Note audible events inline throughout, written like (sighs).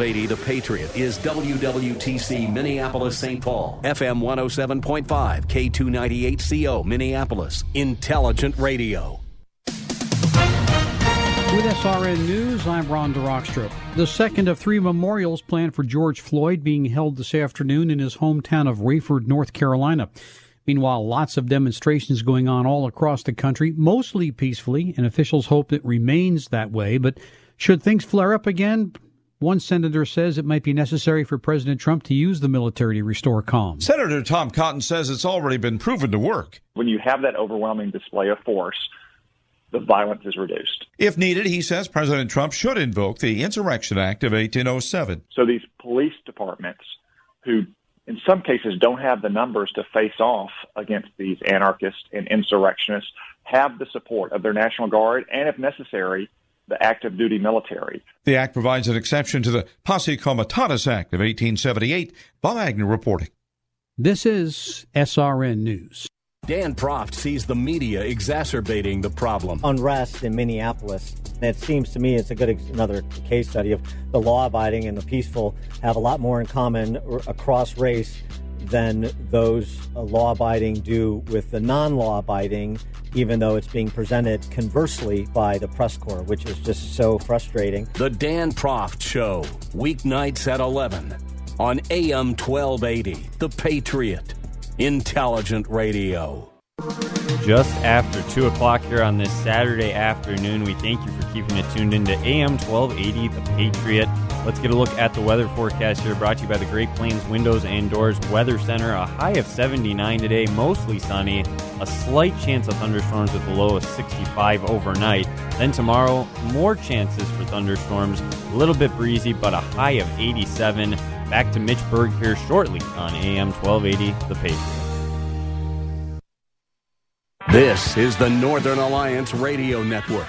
80 The Patriot is WWTC Minneapolis St. Paul, FM 107.5, K298CO Minneapolis, Intelligent Radio. With SRN News, I'm Ron DeRockstrope. The second of three memorials planned for George Floyd being held this afternoon in his hometown of Raeford, North Carolina. Meanwhile, lots of demonstrations going on all across the country, mostly peacefully, and officials hope it remains that way. But should things flare up again, one senator says it might be necessary for President Trump to use the military to restore calm. Senator Tom Cotton says it's already been proven to work. When you have that overwhelming display of force, the violence is reduced. If needed, he says President Trump should invoke the Insurrection Act of 1807. So these police departments who in some cases don't have the numbers to face off against these anarchists and insurrectionists have the support of their National Guard and, if necessary, the active duty military. The act provides an exception to the Posse Comitatus Act of 1878. Bob Agnew reporting. This is SRN News. Dan Proft sees the media exacerbating the problem. Unrest in Minneapolis. And it seems to me it's a good another case study of the law abiding and the peaceful have a lot more in common across race than those uh, law abiding do with the non law abiding, even though it's being presented conversely by the press corps, which is just so frustrating. The Dan Proft Show, weeknights at 11 on AM 1280, The Patriot. Intelligent Radio. Just after 2 o'clock here on this Saturday afternoon, we thank you for keeping it tuned into AM 1280, The Patriot. Let's get a look at the weather forecast here, brought to you by the Great Plains Windows and Doors Weather Center. A high of 79 today, mostly sunny. A slight chance of thunderstorms with a low of 65 overnight. Then tomorrow, more chances for thunderstorms. A little bit breezy, but a high of 87. Back to Mitch Berg here shortly on AM 1280, The Patriot. This is the Northern Alliance Radio Network,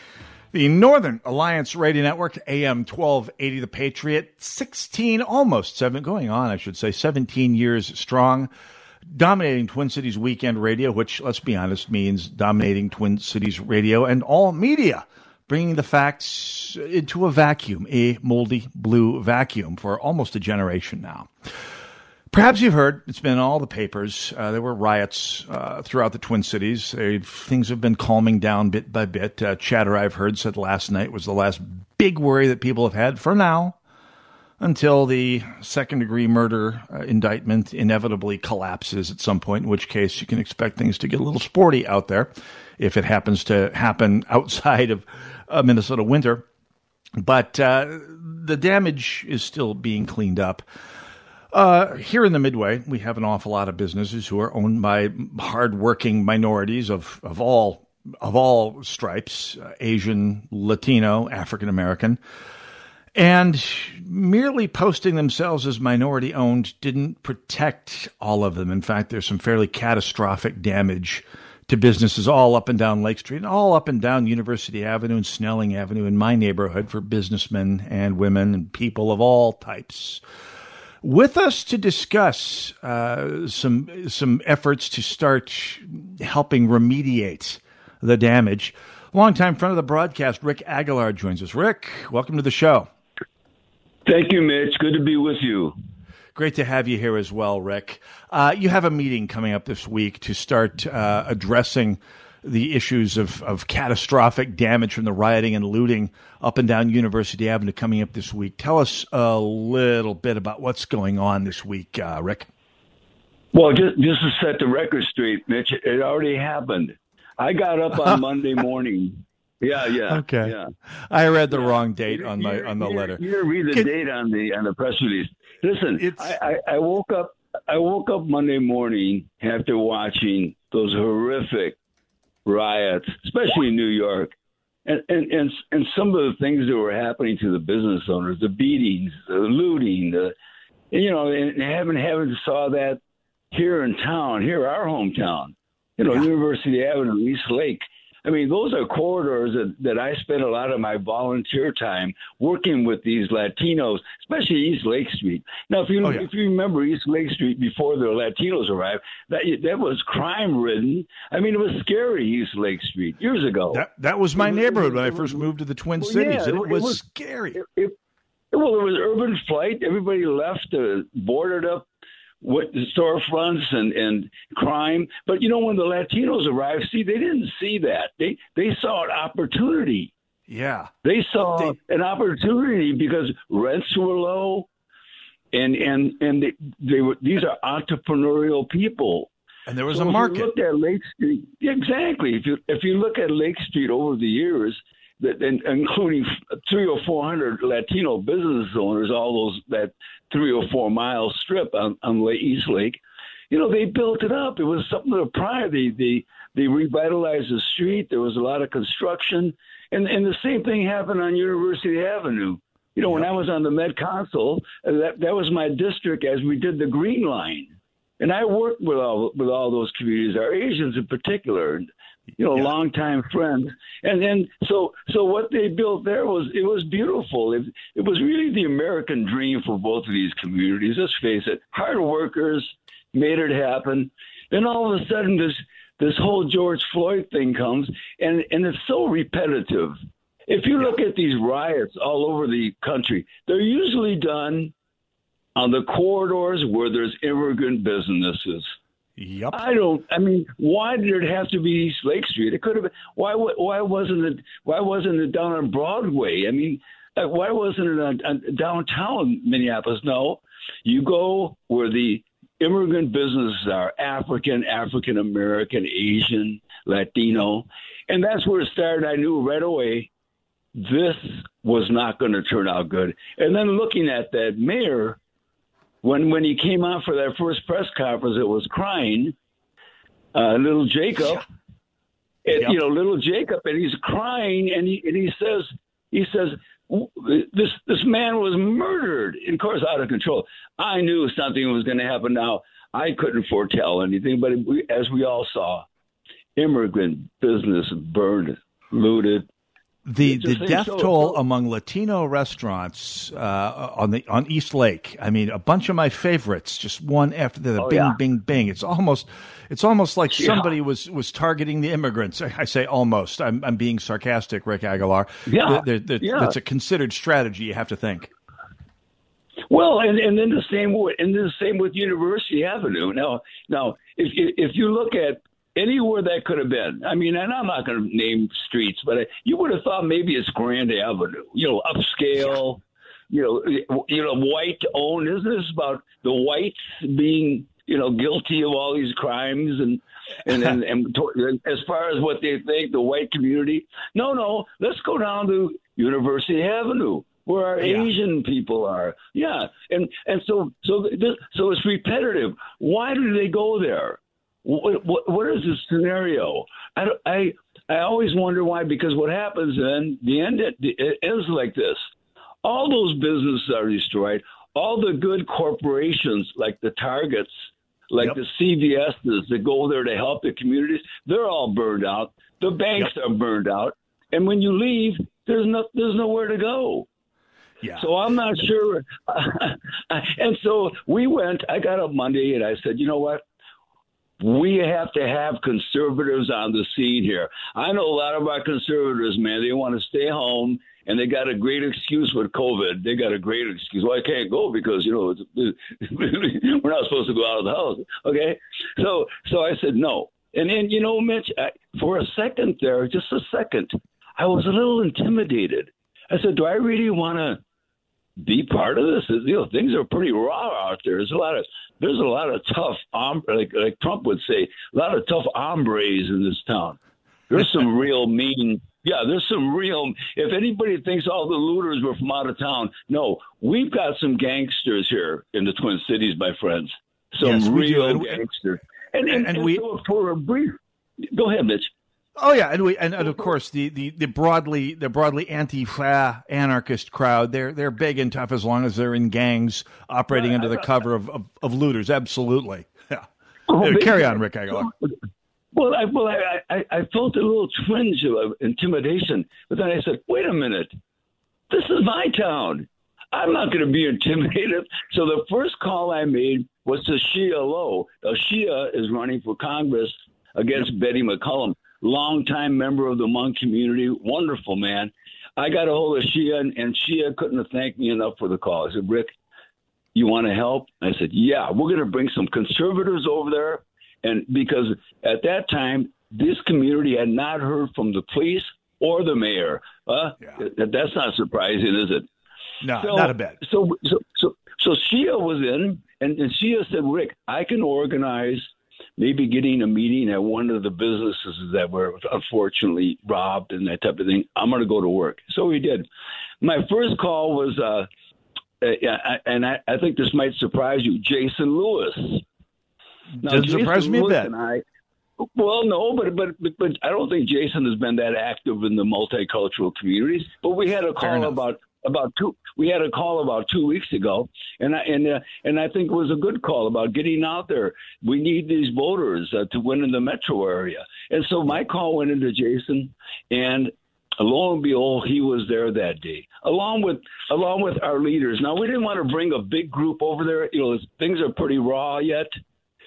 The Northern Alliance Radio Network, AM 1280, The Patriot, 16, almost seven, going on, I should say, 17 years strong, dominating Twin Cities weekend radio, which, let's be honest, means dominating Twin Cities radio and all media, bringing the facts into a vacuum, a moldy blue vacuum for almost a generation now. Perhaps you've heard it's been all the papers. Uh, there were riots uh, throughout the Twin Cities. They, things have been calming down bit by bit. Uh, chatter I've heard said last night was the last big worry that people have had for now until the second degree murder uh, indictment inevitably collapses at some point, in which case you can expect things to get a little sporty out there if it happens to happen (laughs) outside of Minnesota winter. But uh, the damage is still being cleaned up. Uh, here in the Midway, we have an awful lot of businesses who are owned by hardworking minorities of, of all of all stripes, uh, Asian, Latino, African American. And merely posting themselves as minority owned didn't protect all of them. In fact, there's some fairly catastrophic damage to businesses all up and down Lake Street and all up and down University Avenue and Snelling Avenue in my neighborhood for businessmen and women and people of all types. With us to discuss uh, some some efforts to start helping remediate the damage. Longtime friend of the broadcast, Rick Aguilar, joins us. Rick, welcome to the show. Thank you, Mitch. Good to be with you. Great to have you here as well, Rick. Uh, you have a meeting coming up this week to start uh, addressing the issues of, of catastrophic damage from the rioting and looting up and down University Avenue coming up this week. Tell us a little bit about what's going on this week, uh, Rick. Well, just just to set the record straight, Mitch, it already happened. I got up on (laughs) Monday morning. Yeah, yeah. Okay. Yeah. I read the wrong date on my on the you, letter. You read the Can- date on the on the press release. Listen, It's- I, I, I woke up I woke up Monday morning after watching those horrific riots, especially in New York. And, and and and some of the things that were happening to the business owners, the beatings, the looting, the you know, and having having saw that here in town, here our hometown, you know, University Avenue, East Lake. I mean, those are corridors that, that I spend a lot of my volunteer time working with these Latinos, especially East Lake Street. Now, if you Oh, yeah. if you remember East Lake Street before the Latinos arrived, that that was crime ridden. I mean, it was scary East Lake Street years ago. That that was my It was- neighborhood it when I first moved to the Twin Well, Cities, yeah, and it- it it was was- scary. it, it, well, there was urban flight. Everybody left, uh, boarded up what the storefronts and and crime. But you know, when the Latinos arrived, see, they didn't see that. They they saw an opportunity. Yeah. They saw an opportunity because rents were low, and and and they, they were these are entrepreneurial people. And there was So a if market. You look at Lake Street, exactly. If you if you look at Lake Street over the years, and, including three or four hundred Latino business owners, all those that three or four mile strip on, on East Lake, you know, they built it up. It was something of pride. They they they revitalized the street. There was a lot of construction, and and the same thing happened on University Avenue. You know, when I was on the Met Council, uh, that that was my district as we did the Green Line. And I worked with all with all those communities, our Asians in particular, you know, longtime friends. And then so so what they built there was it was beautiful. It, it was really the American dream for both of these communities. Let's face it, hard workers made it happen. Then all of a sudden this this whole George Floyd thing comes, and and it's so repetitive. If you look at these riots all over the country, they're usually done on the corridors where there's immigrant businesses. Yep. I don't. I mean, why did it have to be East Lake Street? It could have been. Why? Why wasn't it? Why wasn't it down on Broadway? I mean, uh, why wasn't it on, on downtown Minneapolis? No, you go where the immigrant businesses are: African, African American, Asian, Latino, and that's where it started. I knew right away this was not going to turn out good. And then looking at that mayor, when when he came out for that first press conference, it was crying, uh, little Jacob, and, you know, little Jacob, and he's crying, and he and he says he says this this man was murdered, and of course out of control. I knew something was going to happen. Now I couldn't foretell anything, but we, as we all saw, immigrant business burned, looted. The the death so- toll among Latino restaurants uh, on the on East Lake. I mean, a bunch of my favorites, just one after the. Oh, bing, yeah. bing, bing. It's almost it's almost like Yeah. somebody was was targeting the immigrants. I say almost. I'm I'm being sarcastic, Rick Aguilar. Yeah. There- there- Yeah. that's a considered strategy. You have to think. Well, and, and then the same with and the same with University Avenue. Now, now if you- if you look at anywhere that could have been, I mean, and I'm not going to name streets, but I, you would have thought maybe it's Grand Avenue, you know, upscale, you know, you know, white owned. Isn't this about the whites being you know guilty of all these crimes and and and, (laughs) and as far as what they think the white community? No, no, let's go down to University Avenue where our Yeah. Asian people are. Yeah, and and so so this, so it's repetitive. Why do they go there? What, what, what is the scenario? I, I I always wonder why. Because what happens then? The end it, it ends like this. All those businesses are destroyed. All the good corporations like the Targets, like Yep. the CVSs that go there to help the communities, they're all burned out. The banks are burned out. And when you leave, there's no there's nowhere to go. Yeah. So I'm not sure. (laughs) and so we went. I got up Monday and I said, you know what? We have to have conservatives on the scene here. I know a lot of our conservatives, man. They want to stay home, and they got a great excuse with COVID. They got a great excuse. Well, I can't go because you know (laughs) we're not supposed to go out of the house. Okay, so so I said no, and then you know, Mitch, I, for a second there, just a second, I was a little intimidated. I said, do I really want to be part of this. You know, things are pretty raw out there. There's a lot of there's a lot of tough, like like Trump would say, a lot of tough hombres in this town. There's some (laughs) real mean. Yeah, there's some real. If anybody thinks all the looters were from out of town, no, we've got some gangsters here in the Twin Cities, my friends. Some Yes, real gangsters. And, and, and and we- so for a brief, go ahead, Mitch. Oh yeah, and we and, and of course the, the, the broadly the broadly anti-fa anarchist crowd they're they're big and tough as long as they're in gangs operating under the cover of, of, of looters. Absolutely, (laughs) yeah. Oh, carry on, Rick Aguilar. Well, I, well, I, I, I felt a little twinge of intimidation, but then I said, "Wait a minute, this is my town. I'm not going to be intimidated." (laughs) So the first call I made was to Sia Lo. Now, Sia is running for Congress against Betty McCollum, longtime member of the Hmong community, wonderful man. I got a hold of Sia, and, and Sia couldn't have thanked me enough for the call. I said, "Rick, you want to help?" I said, "Yeah, we're going to bring some conservatives over there." And because at that time, this community had not heard from the police or the mayor. Uh, th- That's not surprising, is it? No, So- not a bit. So, so, so, so Sia was in, and, and Sia said, Rick, I can organize maybe getting a meeting at one of the businesses that were unfortunately robbed and that type of thing. I'm going to go to work. So we did. My first call was, uh, uh, yeah, and I, I think this might surprise you, Jason Lewis. Now, Doesn't surprise me a bit. I, well, no, but, but but but I don't think Jason has been that active in the multicultural communities. But we had a call about about two. We had a call about two weeks ago, and I and uh, and I think it was a good call about getting out there. We need these voters uh, to win in the metro area, and so my call went into Jason, and lo and behold, he was there that day, along with along with our leaders. Now we didn't want to bring a big group over there. You know, things are pretty raw yet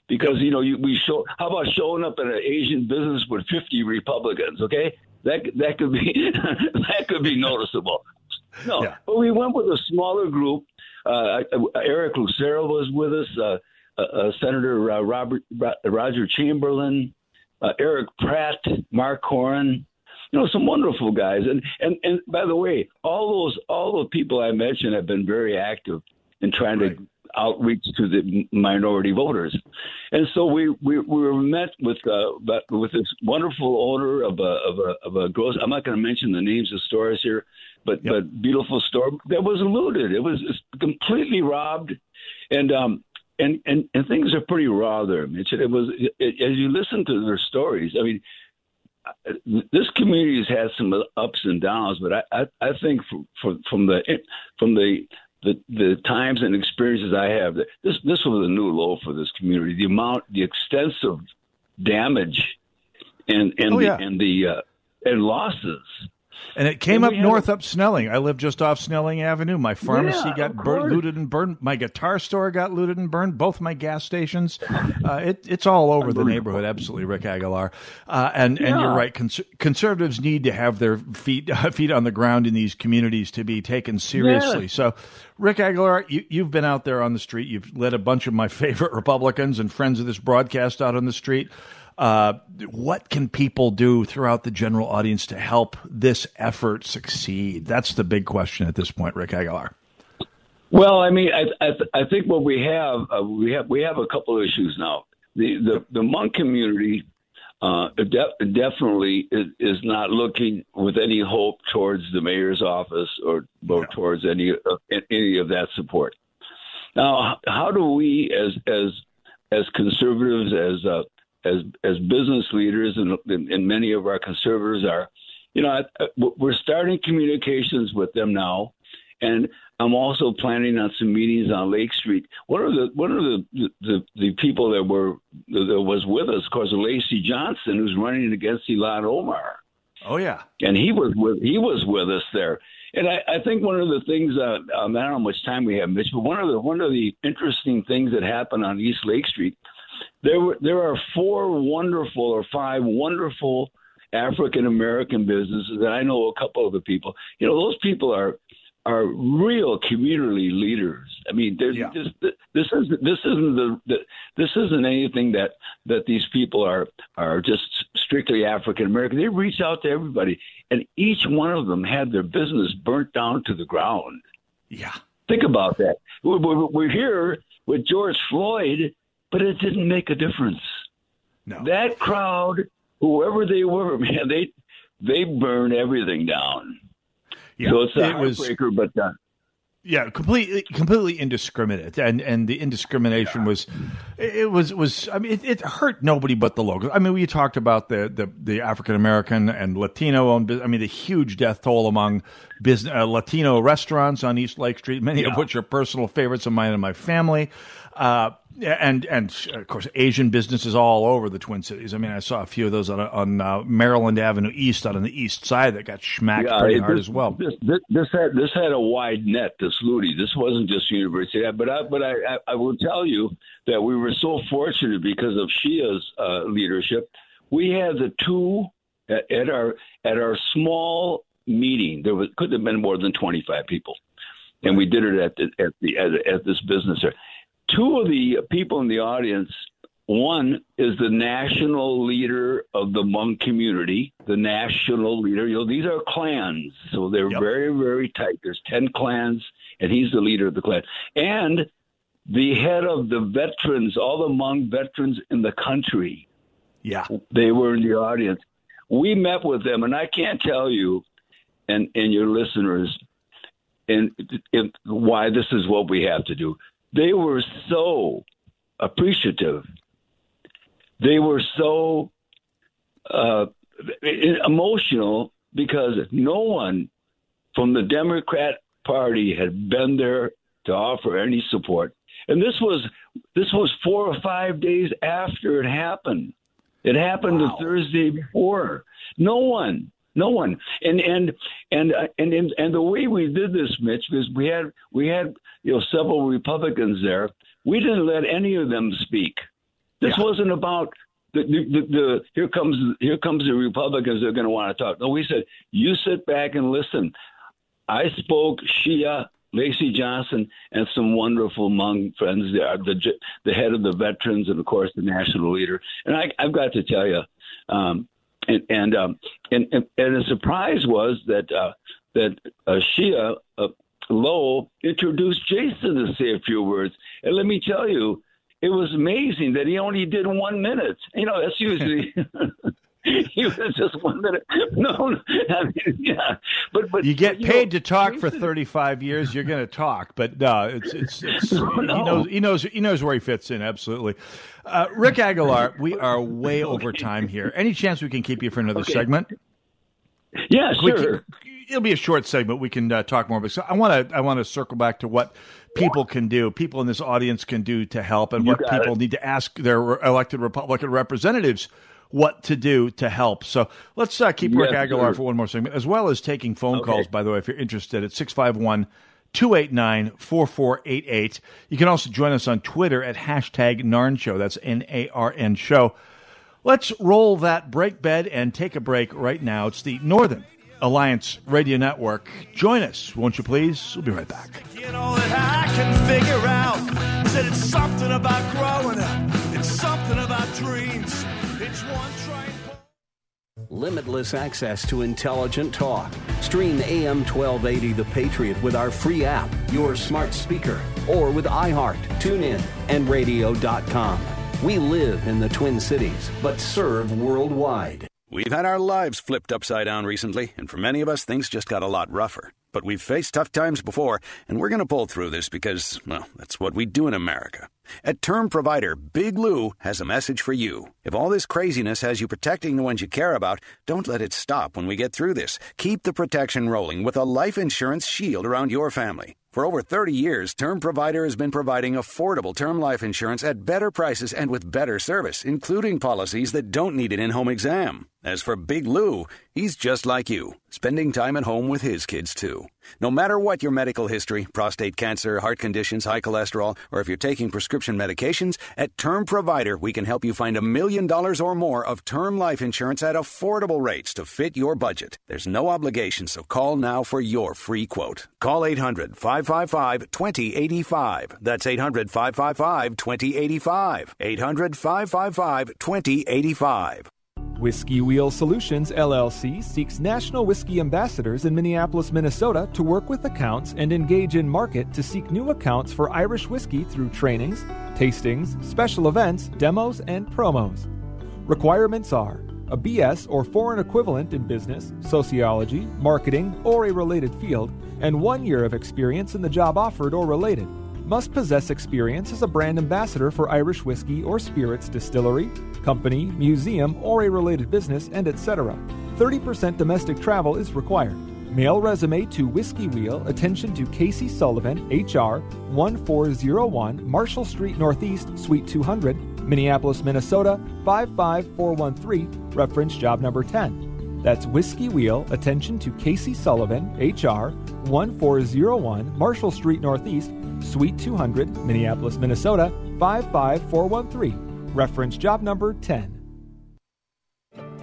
because you know you, we show. How about showing up at an Asian business with fifty Republicans? Okay, that that could be (laughs) that could be noticeable. No, but we went with a smaller group. Uh, Eric Lucero was with us. Uh, uh, uh, Senator uh, Robert Roger Chamberlain, uh, Eric Pratt, Mark Koran. You know, some wonderful guys. And and and by the way, all those all the people I mentioned have been very active in trying to outreach to the minority voters. And so we we, we were met with uh, with this wonderful owner of a of a of a gross. I'm not going to mention the names of stores here, but but beautiful store that was looted. It was completely robbed, and um. And, and and things are pretty raw there, Mitch. It was it, as you listen to their stories. I mean, this community has had some ups and downs, but I, I, I think from, from, from the from the, the the times and experiences I have, that this this was a new low for this community. The amount, the extensive damage, and and Oh, yeah. the and the uh, and losses. And it came And up north up Snelling. I live just off Snelling Avenue. My pharmacy Yeah, got bur- looted and burned. My guitar store got looted and burned. Both my gas stations. Uh, it, it's all over the neighborhood. Absolutely, Rick Aguilar. Uh, and and you're right. Cons- conservatives need to have their feet (laughs) feet on the ground in these communities to be taken seriously. Yes. So, Rick Aguilar, you, you've been out there on the street. You've led a bunch of my (laughs) favorite Republicans and friends of this broadcast out on the street. Uh, what can people do throughout the general audience to help this effort succeed? That's the big question at this point, Rick Aguilar. Well, I mean, I I, th- I think what we have uh, we have we have a couple of issues now. The the the Hmong community uh, de- definitely is, is not looking with any hope towards the mayor's office or, or towards any of any of that support. Now, how do we, as as as conservatives, as uh, as as business leaders, and, and many of our conservatives are, you know, I- I- we're starting communications with them now, and I'm also planning on some meetings on Lake Street. One of the one of the the, the people that were that was with us, of course, Lacey Johnson, who's running against Ilhan Omar Oh yeah, and he was with he was with us there. And I, I think one of the things uh, um, I don't know how much time we have, Mitch, but one of the one of the interesting things that happened on East Lake Street, there were there are four wonderful or five wonderful African American businesses that I know a couple of the people. You know, those people are are real community leaders. I mean, there's this, this is this isn't the, the this isn't anything that that these people are are just strictly African American. They reach out to everybody, and each one of them had their business burnt down to the ground. Yeah. Think about that. We're, we're here with George Floyd, but it didn't make a difference. No. That crowd, whoever they were, (laughs) man, they they burned everything down. Yeah, so it's a it was- but uh, Yeah, completely, completely indiscriminate, and and the indiscrimination was, it was was. I mean, it, it hurt nobody but the locals. I mean, we talked about the the, the African American and Latino owned. I mean, the huge death toll among business uh, Latino restaurants on East Lake Street, many of which are personal favorites of mine and my family. Uh, and and of course Asian businesses all over the Twin Cities. I mean, I saw a few of those on on uh, Maryland Avenue East, out on the east side, that got smacked Yeah, pretty it- hard this, as well. This, this, this had this had a wide net. This Ludi. This wasn't just university. But I, but I, I, I will tell you that we were so fortunate because of Sia's uh, leadership. We had the two at, at our at our small meeting. There was couldn't have been more than twenty five people, and we did it at the at the at, at this business there. Two of the people in the audience one is the national leader of the Hmong community, the national leader. You know, these are clans, so they're very, very tight. There's 10 clans, and he's the leader of the clan. And the head of the veterans, all the Hmong veterans in the country, Yeah. they were in the audience. We met with them, and I can't tell you and, and your listeners and, and why this is what we have to do. They were so appreciative they were so uh, emotional because no one from the Democrat Party had been there to offer any support. And this was this was four or five days after it happened. It happened the Thursday before. No one, no one, and and and uh, and and, and the way we did this, Mitch, because we had we had you know several Republicans there. We didn't let any of them speak. This wasn't about the, the, the, the here comes here comes the Republicans that are going to want to talk. No, we said you sit back and listen. I spoke Sia, Lacey Johnson, and some wonderful Hmong friends there. The the head of the veterans and of course the national leader. And I, I've got to tell you, um, and and, um, and and and the surprise was that uh, that uh, Sia uh, Lowell introduced Jason to say a few words. And let me tell you, it was amazing that he only did one minute. You know, that's (laughs) usually. (laughs) (laughs) he was just one minute. No, no, I mean, yeah, but but you get but, paid know, to talk for 35 years you're going to talk but no it's it's, it's (laughs) he knows he knows he knows where he fits in absolutely uh, rick aguilar we are way (laughs) over time here any chance we can keep you for another Okay. segment Yeah, We sure. can- it'll be a short segment we can uh, talk more but so i want to i want to circle back to what people can do people in this audience can do to help and You what people it. need to ask their elected republican representatives what to do to help so let's uh, keep rick Yes, aguilar sir. for one more segment as well as taking phone Okay. calls by the way if you're interested at 651 289 4488. You can also join us on Twitter at hashtag NARN Show. That's N A R N Show. Let's roll that break bed and take a break right now. It's the Northern Alliance Radio Network. Join us, won't you please? We'll be right back. all that I can figure out. Said it's something about growing up. It's something about dreams. Limitless access to intelligent talk. Stream AM 1280 The Patriot with our free app, your smart speaker, or with iHeart, TuneIn, and radio.com. We live in the Twin Cities, but serve worldwide. We've had our lives flipped upside down recently, and for many of us, things just got a lot rougher. But we've faced tough times before, and we're going to pull through this because, well, that's what we do in America. At Term Provider, Big Lou has a message for you. If all this craziness has you protecting the ones you care about, don't let it stop when we get through this. Keep the protection rolling with a life insurance shield around your family. For over 30 years, Term Provider has been providing affordable term life insurance at better prices and with better service, including policies that don't need an in home exam. As for Big Lou, he's just like you, spending time at home with his kids too. No matter what your medical history prostate cancer, heart conditions, high cholesterol, or if you're taking prescription medications at Term Provider, we can help you find a million dollars or more of term life insurance at affordable rates to fit your budget. There's no obligation, so call now for your free quote. Call 800 555 2085. That's 800 555 2085. 800 555 2085. Whiskey Wheel Solutions LLC seeks national whiskey ambassadors in Minneapolis, Minnesota to work with accounts and engage in market to seek new accounts for Irish whiskey through trainings, tastings, special events, demos, and promos. Requirements are a BS or foreign equivalent in business, sociology, marketing, or a related field, and one year of experience in the job offered or related must possess experience as a brand ambassador for Irish whiskey or spirits distillery, company, museum, or a related business, and etc. 30% domestic travel is required. Mail resume to Whiskey Wheel, attention to Casey Sullivan, HR, 1401 Marshall Street Northeast, Suite 200, Minneapolis, Minnesota, 55413, reference job number 10. That's Whiskey Wheel, attention to Casey Sullivan, HR, 1401 Marshall Street Northeast, Suite 200, Minneapolis, Minnesota 55413. Reference job number 10.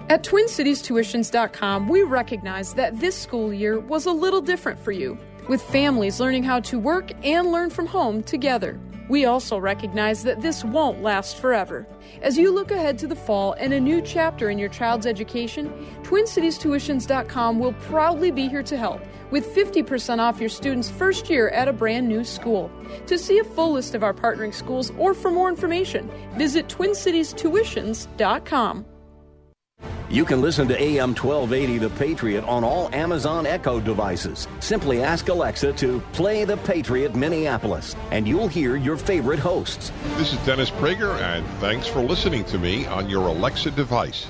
At TwinCitiesTuitions.com, we recognize that this school year was a little different for you, with families learning how to work and learn from home together. We also recognize that this won't last forever. As you look ahead to the fall and a new chapter in your child's education, TwinCitiesTuitions.com will proudly be here to help with 50% off your student's first year at a brand new school. To see a full list of our partnering schools or for more information, visit TwinCitiesTuitions.com. You can listen to AM 1280 The Patriot on all Amazon Echo devices. Simply ask Alexa to play The Patriot Minneapolis, and you'll hear your favorite hosts. This is Dennis Prager, and thanks for listening to me on your Alexa device.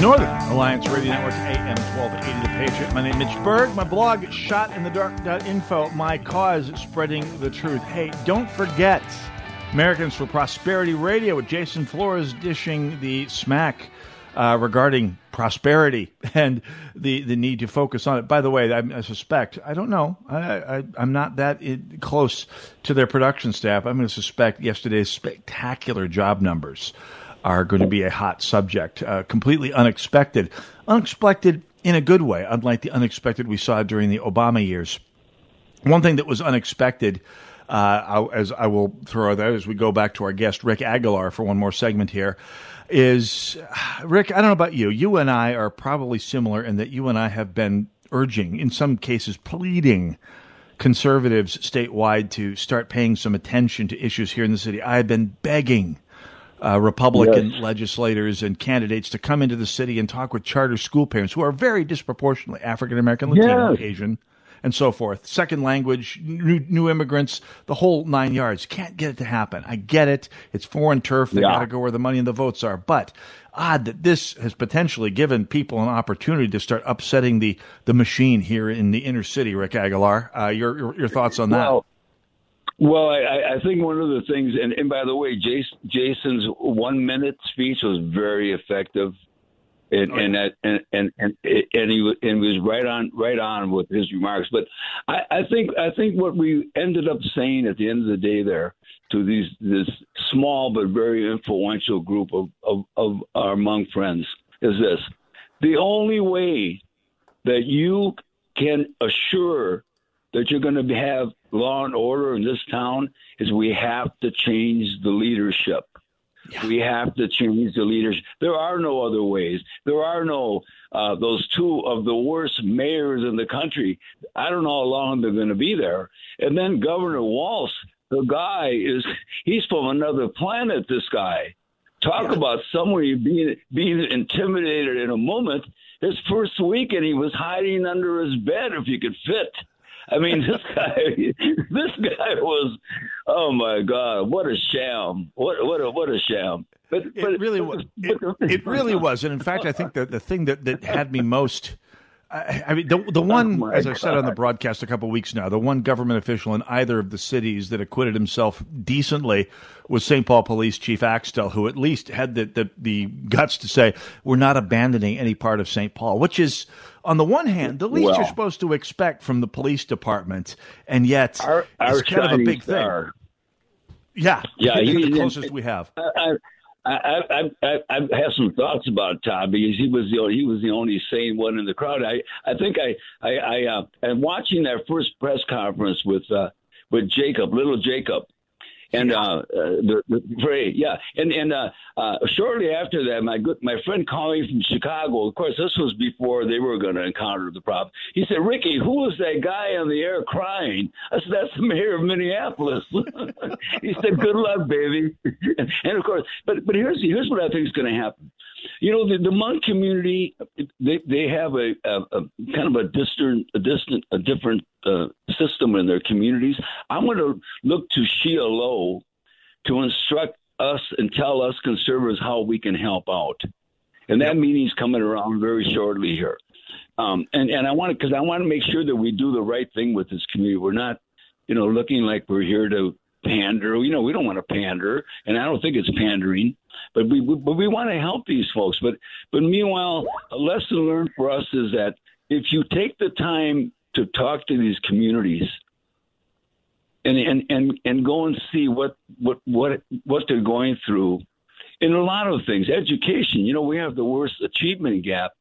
Northern Alliance Radio Network, AM 1280 The Patriot. My name is Mitch Berg. My blog, shotinthedark.info. My cause, spreading the truth. Hey, don't forget Americans for Prosperity Radio with Jason Flores dishing the smack uh, regarding prosperity (laughs) and the, the need to focus on it. By the way, I, I suspect, I don't know, I, I'm not that close to their production staff. I'm going to suspect yesterday's spectacular job numbers are going to be a hot subject, uh, completely unexpected. Unexpected in a good way, unlike the unexpected we saw during the Obama years. One thing that was unexpected, uh, as I will throw out as we go back to our guest, Rick Aguilar, for one more segment here, is (sighs) Rick, I don't know about you. You and I are probably similar in that you and I have been urging, in some cases, pleading conservatives statewide to start paying some attention to issues here in the city. I have been begging uh, Republican yes. legislators and candidates to come into the city and talk with charter school parents who are very disproportionately African American, Latino, yes. Asian, and so forth. Second language, new, new, immigrants, the whole nine yards. Can't get it to happen. I get it. It's foreign turf. They yeah. got to go where the money and the votes are. But odd that this has potentially given people an opportunity to start upsetting the, the machine here in the inner city. Rick Aguilar, uh, your, your, your thoughts on that? Well, well, I, I think one of the things, and, and by the way, Jason, Jason's one minute speech was very effective, and oh, and, that, and and and and he and was right on right on with his remarks. But I, I think I think what we ended up saying at the end of the day there to these this small but very influential group of of, of our Hmong friends is this: the only way that you can assure that you're going to have law and order in this town is we have to change the leadership. Yeah. We have to change the leadership. There are no other ways. There are no uh, those two of the worst mayors in the country. I don't know how long they're going to be there. And then Governor Walz, the guy is he's from another planet. This guy, talk yeah. about somebody being being intimidated in a moment. His first week, and he was hiding under his bed if you could fit. I mean, (laughs) this guy, this guy was, oh my god, what a sham! What what a what a sham! But, it really was. It, it, really (laughs) was, and in fact, I think that the thing that that had me most. I, I mean, the the oh one, oh as I said on the broadcast a couple of weeks now, the one government official in either of the cities that acquitted himself decently was St. Paul Police Chief Axtell, who at least had the, the, the guts to say, "We're not abandoning any part of St. Paul," which is on the one hand, the least well, you're supposed to expect from the police department, and yet our, our it's kind of a big star. thing. Yeah, yeah, he's the closest we have. I, I, I, I, I have some thoughts about Todd because he was the he was the only sane one in the crowd. I, I think I, I, I uh, and watching that first press conference with uh, with Jacob, little Jacob, And uh, uh, the, the parade, yeah, and and uh, uh, shortly after that, my good my friend calling from Chicago. Of course, this was before they were going to encounter the problem. He said, "Ricky, who was that guy on the air crying?" I said, "That's the mayor of Minneapolis." (laughs) he said, "Good luck, baby." and, (laughs) and of course, but but here's here's what I think is going to happen. You know, the, the Hmong community they they have a, a, a kind of a distant a distant a different uh, system in their communities. I'm going to look to Sia Lo to instruct us and tell us conservatives how we can help out. And that meeting's coming around very shortly here. Um, and, and I want to, because I want to make sure that we do the right thing with this community. We're not, you know, looking like we're here to pander. You know, we don't want to pander, and I don't think it's pandering. But we, we but we want to help these folks. But but meanwhile, a lesson learned for us is that if you take the time to talk to these communities and and and, and go and see what what what what they're going through in a lot of things education you know we have the worst achievement gap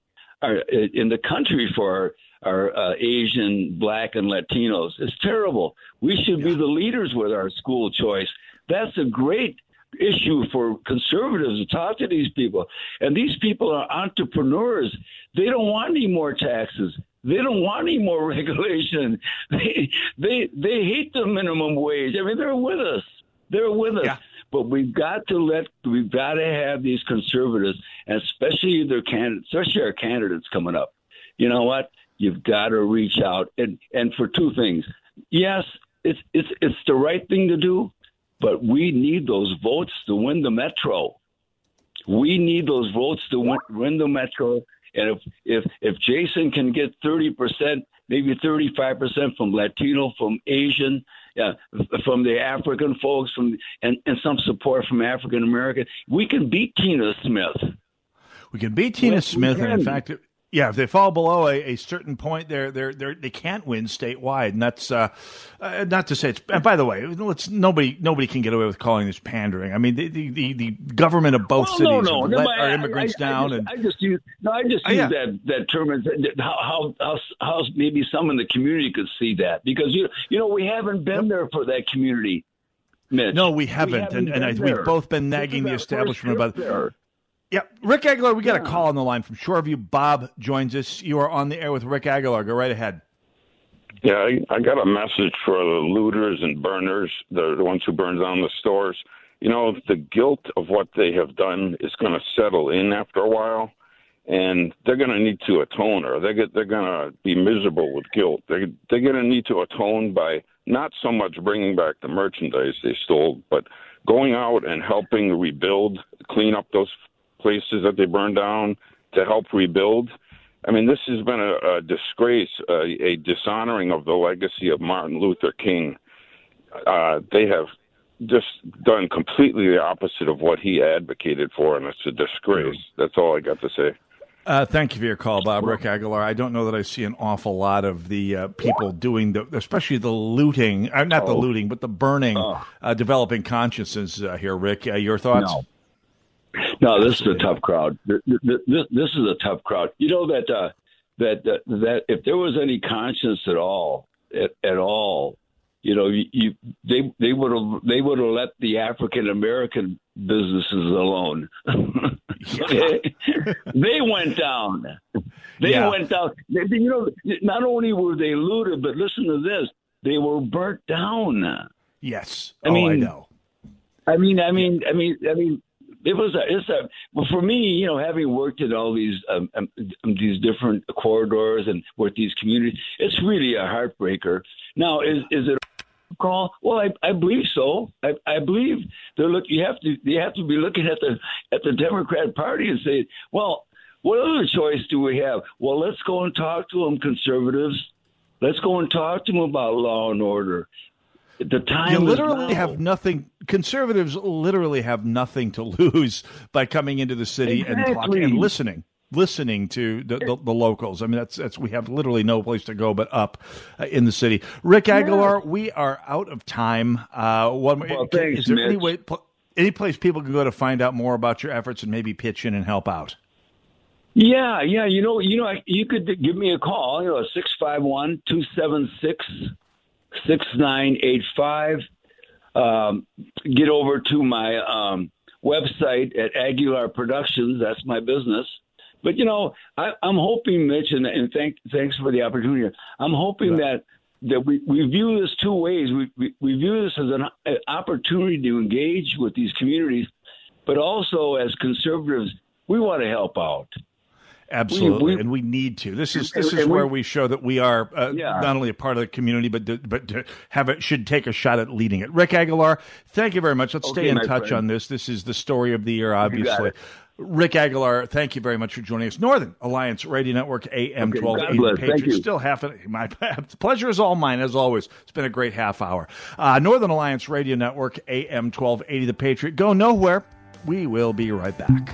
uh, in the country for our, our uh, asian black and latinos. It's terrible. We should be the leaders with our school choice. That's a great issue for conservatives to talk to these people. And these people are entrepreneurs. They don't want any more taxes. They don't want any more (laughs) regulation. They they they hate the minimum wage. I mean, they're with us. They're with us. Yeah. But we've got to let we've got to have these conservatives, and especially their candidates, especially our candidates coming up. You know what? You've got to reach out and and for two things. Yes, it's it's it's the right thing to do, but we need those votes to win the metro. We need those votes to win, win the metro and if if if Jason can get thirty percent, maybe thirty five percent from Latino, from Asian, yeah, from the African folks, from and and some support from African American, we can beat Tina Smith. We can beat Tina Smith, and in fact, yeah, if they fall below a, a certain point, they're they're they're they can't win statewide, and that's uh, uh, not to say it's. And by the way, let's nobody nobody can get away with calling this pandering. I mean, the the, the government of both well, cities no, no, let no, our immigrants I, I, down, I just, and I just use no, I just Oh, use yeah. that that term as how, how how maybe some in the community could see that because you you know we haven't been there for that community. Mitch. no, we haven't, haven't and, and I, we've both been nagging the establishment about. there. Yeah, Rick Aguilar, we got a call on the line from Shoreview. Bob joins us. You are on the air with Rick Aguilar. Go right ahead. Yeah, I, I got a message for the looters and burners, the, the ones who burn down the stores. You know, the guilt of what they have done is going to settle in after a while, and they're going to need to atone, or they're get, they're going to be miserable with guilt. They they're going to need to atone by not so much bringing back the merchandise they stole, but going out and helping rebuild, clean up those places that they burned down to help rebuild. I mean, this has been a, a disgrace, a, a dishonoring of the legacy of Martin Luther King. Uh, they have just done completely the opposite of what he advocated for, and it's a disgrace. That's all I got to say. Uh, thank you for your call, Bob Rick Aguilar. I don't know that I see an awful lot of the uh, people doing the, especially the looting, uh, not the Oh. looting, but the burning, uh, developing consciences uh, here. Rick, uh, your thoughts? No. No, this is a tough crowd. Th- th- th- This, this is a tough crowd. You know that uh, that that that if there was any conscience at all, at, at all, you know, you, you they they would have they would have let the African American businesses alone. (laughs) they went down. They Yeah. went down. They, you know, not only were they looted, but listen to this: they were burnt down. Yes. I oh, mean, I know. I mean, I mean, I mean, I mean, it was a, it's a, well, for me, you know, having worked in all these, um, um, these different corridors and with these communities, it's really a heartbreaker. Now, is, is it a call? Well, I, I believe so. I, I believe they're look, you have to, you have to be looking at the, at the Democrat party and say, well, what other choice do we have? Well, let's go and talk to them, conservatives. Let's go and talk to them about law and order. The time You literally have nothing. Conservatives literally have nothing to (laughs) lose by coming into the city and talking and listening, listening to the, the, the locals. I mean, that's that's we have literally no place to go but up uh, in the city. Rick Aguilar, we are out of time. Uh, one, Well, can- thanks, is there any way, any place people can go to find out more about your efforts and maybe pitch in and help out? Yeah, yeah. You know, you know, you could give me a call. You know, six five one two seven six six nine eight five. um, get over to my um, website at Aguilar Productions. That's my business. But you know, I, am hoping, Mitch, and, and thank, thanks for the opportunity. I'm hoping that that we, we view this two ways. We, we, we view this as an, an opportunity to engage with these communities, but also as conservatives, we want to help out. Absolutely, we, we, and we need to. This is this is where we show that we are uh, yeah. not only a part of the community, but to, but to have it should take a shot at leading it. Rick Aguilar, thank you very much. Let's okay, stay in touch friend. on this. This is the story of the year, obviously. Rick Aguilar, thank you very much for joining us. Northern Alliance Radio Network, AM okay, 1280 Patriot. Still half an, my the (laughs) pleasure is all mine, as always. It's been a great half hour. Uh, Northern Alliance Radio Network, AM 1280 The Patriot. Go nowhere. We will be right back.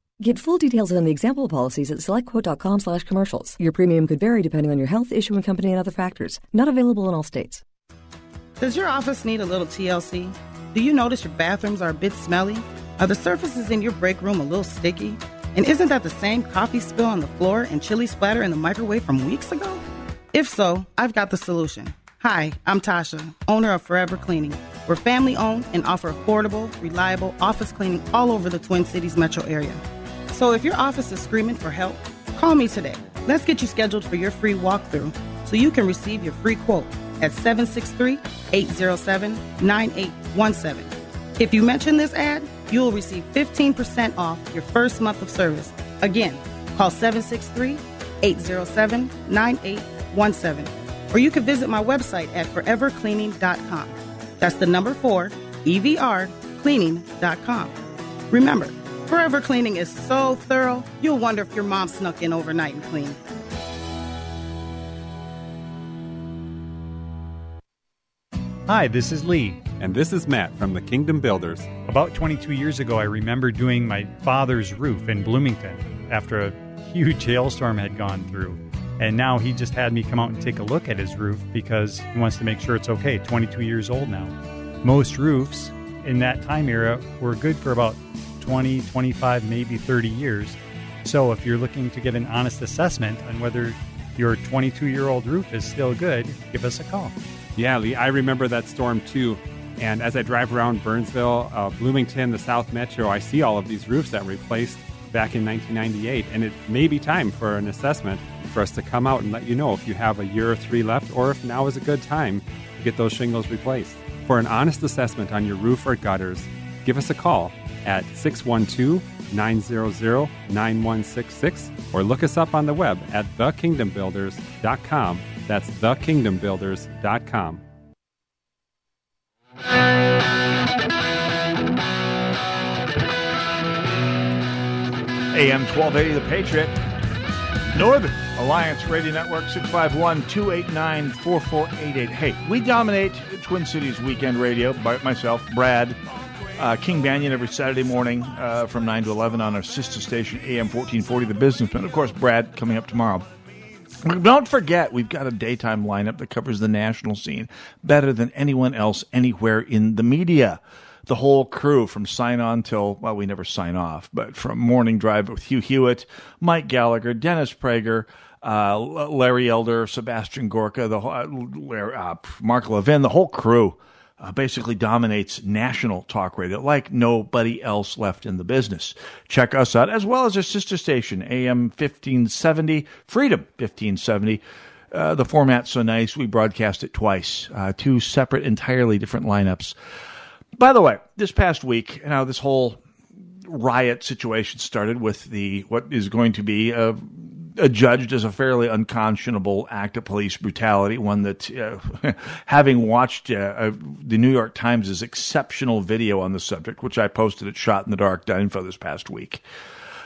Get full details on the example policies at selectquote.com slash commercials. Your premium could vary depending on your health, issuing company, and other factors. Not available in all states. Does your office need a little TLC? Do you notice your bathrooms are a bit smelly? Are the surfaces in your break room a little sticky? And isn't that the same coffee spill on the floor and chili splatter in the microwave from weeks ago? If so, I've got the solution. Hi, I'm Tasha, owner of Forever Cleaning. We're family owned and offer affordable, reliable office cleaning all over the Twin Cities metro area. So if your office is screaming for help, call me today. Let's get you scheduled for your free walkthrough so you can receive your free quote at 763 807 9817. If you mention this ad, you'll receive 15% off your first month of service. Again, call 763 807 9817. Or you can visit my website at forevercleaning.com. That's the number four, EVR, cleaning.com. Remember, Forever Cleaning is so thorough, you'll wonder if your mom snuck in overnight and cleaned. Hi, this is Lee. And this is Matt from the Kingdom Builders. About 22 years ago, I remember doing my father's roof in Bloomington after a huge hailstorm had gone through. And now he just had me come out and take a look at his roof because he wants to make sure it's okay. 22 years old now. Most roofs in that time era were good for about 20, 25, maybe 30 years. So if you're looking to get an honest assessment on whether your 22 year old roof is still good, give us a call. Yeah, Lee, I remember that storm too. And as I drive around Burnsville, uh, Bloomington, the South Metro, I see all of these roofs that were replaced back in 1998. And it may be time for an assessment for us to come out and let you know if you have a year or three left or if now is a good time to get those shingles replaced. For an honest assessment on your roof or gutters, give us a call at 612 900 9166 or look us up on the web at thekingdombuilders.com. That's thekingdombuilders.com. AM 1280 The Patriot. Northern Alliance Radio Network 651 289 4488. Hey, we dominate Twin Cities weekend radio by myself, Brad, uh, King Banaian every Saturday morning uh, from 9 to 11 on our sister station, AM 1440, The Businessman. Of course, Brad coming up tomorrow. Don't forget, we've got a daytime lineup that covers the national scene better than anyone else anywhere in the media. The whole crew from sign on till, well, we never sign off, but from Morning Drive with Hugh Hewitt, Mike Gallagher, Dennis Prager, uh, Larry Elder, Sebastian Gorka, the uh, Mark Levin, the whole crew uh, basically dominates national talk radio like nobody else left in the business. Check us out as well as our sister station, AM 1570, Freedom 1570. Uh, the format's so nice, we broadcast it twice, uh, two separate, entirely different lineups. by the way, this past week, now this whole riot situation started with the what is going to be a, judged as a fairly unconscionable act of police brutality. One that, uh, (laughs) having watched uh, uh, the New York Times' exceptional video on the subject, which I posted at shotinthedark.info this past week,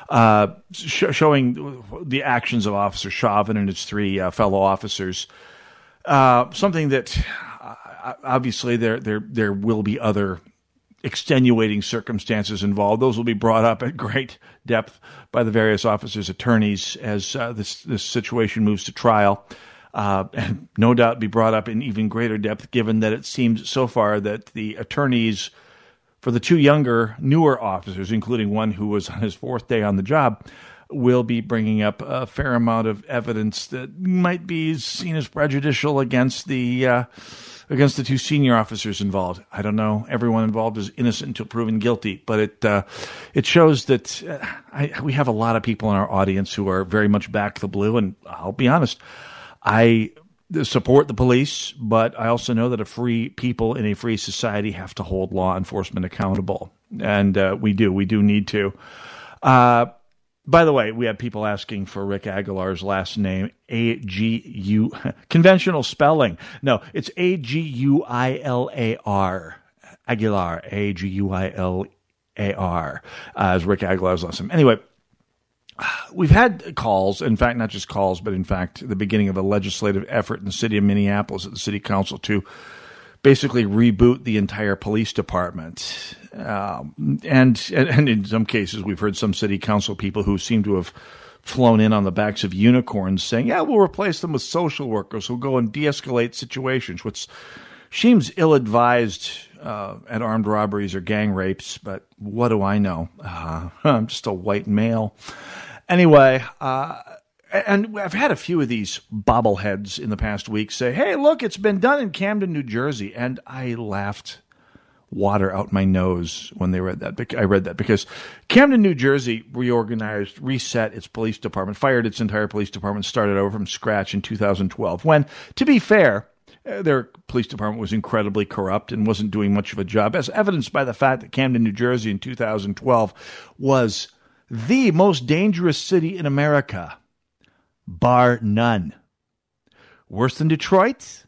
uh, sh- showing the actions of Officer Chauvin and his three uh, fellow officers. Uh, something that obviously there there there will be other extenuating circumstances involved. Those will be brought up at great depth by the various officers' attorneys as uh, this this situation moves to trial. Uh, and no doubt be brought up in even greater depth, given that it seems so far that the attorneys for the two younger, newer officers, including one who was on his fourth day on the job, will be bringing up a fair amount of evidence that might be seen as prejudicial against the uh, against the two senior officers involved. I don't know. Everyone involved is innocent until proven guilty, but it uh, it shows that uh, I, we have a lot of people in our audience who are very much back the blue. And I'll be honest, I support the police, but I also know that a free people in a free society have to hold law enforcement accountable, and uh, we do. We do need to. Uh, by the way, we have people asking for Rick Aguilar's last name, A G U, (laughs) conventional spelling. No, it's A G U I L A R. Aguilar, A G U I L A R, uh, as Rick Aguilar's last name. Anyway, we've had calls, in fact, not just calls, but in fact, the beginning of a legislative effort in the city of Minneapolis at the city council to basically reboot the entire police department. Um, and, and in some cases, we've heard some city council people who seem to have flown in on the backs of unicorns saying, yeah, we'll replace them with social workers who'll go and de escalate situations, which seems ill advised uh, at armed robberies or gang rapes, but what do I know? Uh, (laughs) I'm just a white male. Anyway, uh, and I've had a few of these bobbleheads in the past week say, "Hey, look, it's been done in Camden, New Jersey," and I laughed water out my nose when they read that. I read that because Camden, New Jersey, reorganized, reset its police department, fired its entire police department, started over from scratch in 2012. When, to be fair, uh, their police department was incredibly corrupt and wasn't doing much of a job, as evidenced by the fact that Camden, New Jersey, in 2012 was the most dangerous city in America bar none. Worse than Detroit,